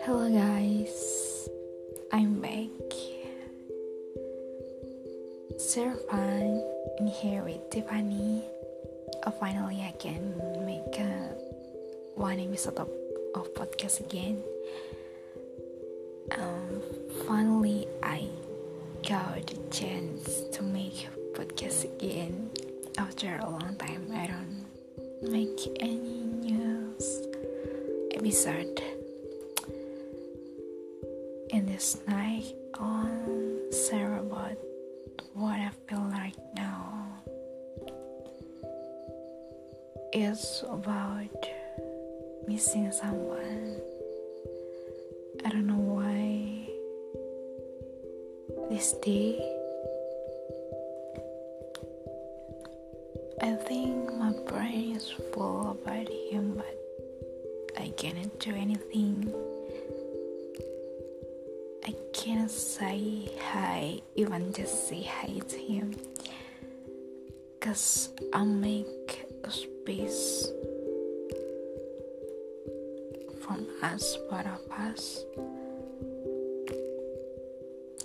Hello guys, I'm back. Fun in here with Tiffany. Finally, I can make a one episode of, of podcast again. Um, finally, I got the chance to make a podcast again after a long time. I don't make any news episode in this night on share about what I feel right now. is about missing someone. I don't know why this day I think is full about him but I cannot do anything. I can't say hi, even just say hi to him. Cause I make a space from us, both of us.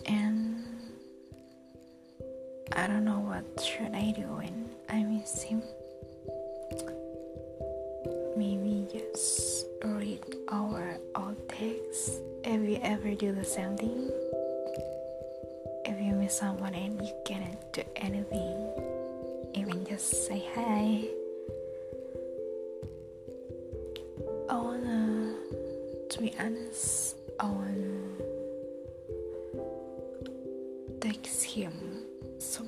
And I don't know what should I do when I miss him. Have ever do the same thing? If you miss someone and you cannot do anything, even just say hi. I wanna, to be honest, I wanna text him so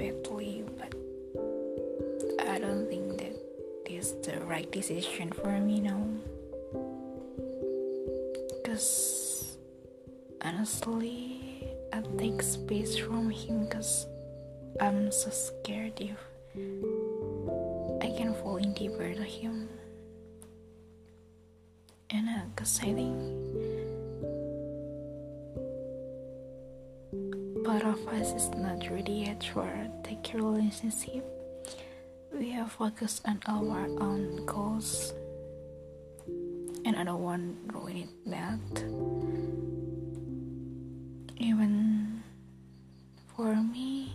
badly, but I don't think that is the right decision for me now. Cause honestly, I take space from him cause I'm so scared if I can fall in deeper to him. And uh, cause I think part of us is not ready yet for take relationship. We are focused on our own goals, and I don't want ruin that. Even for me,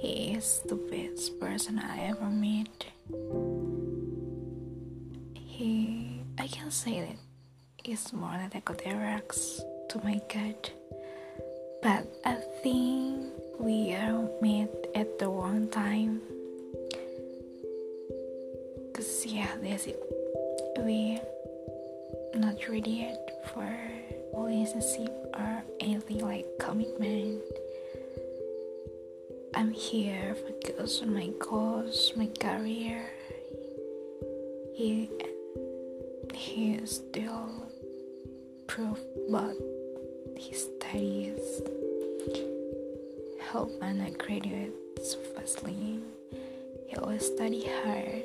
he is the best person I ever met. He, I can say that is more than I could ever ask to my God. But I think we are met at the wrong time. Cause yeah, that's it. We not ready yet for relationship or anything like commitment. I'm here focus on my goals, my career. He he still proof but his studies. Help and I graduate so firstly. He always study hard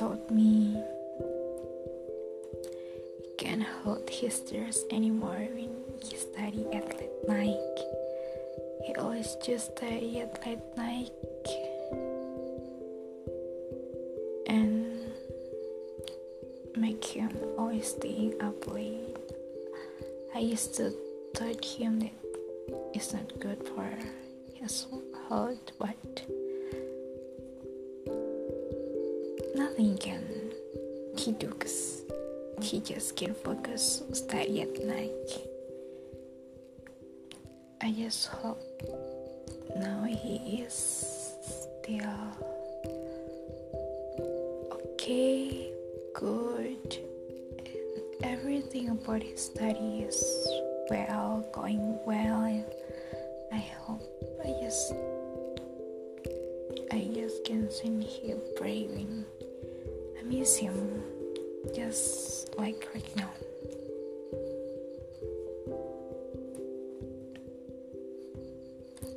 told me he can't hold his tears anymore when he study at late night. He always just study at late night and make him always staying up late. I used to tell him that it's not good for his health, but nothing can do cause he just can't focus study at night. I just hope now he is still okay, good, and everything about his study is well, going well, and I hope I just I just can send him praying museum just like right now.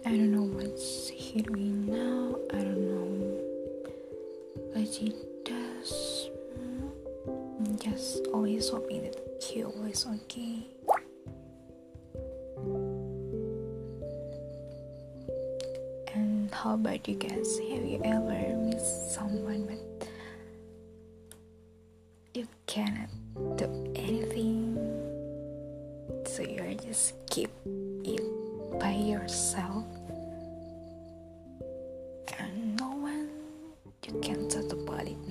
I don't know what's he doing now. I don't know but he does. I'm just always hoping that he was okay. And how about you guys? Have you ever missed someone but cannot do anything? So you're just keep it by yourself and no one you can talk about it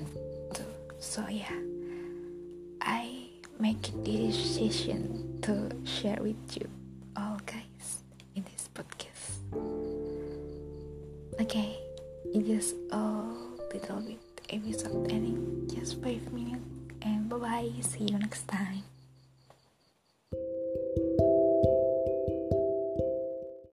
to. So yeah, I make the decision to share with you all guys in this podcast. Okay, it is a little bit episode ending, just five minutes, bye bye. See you next time.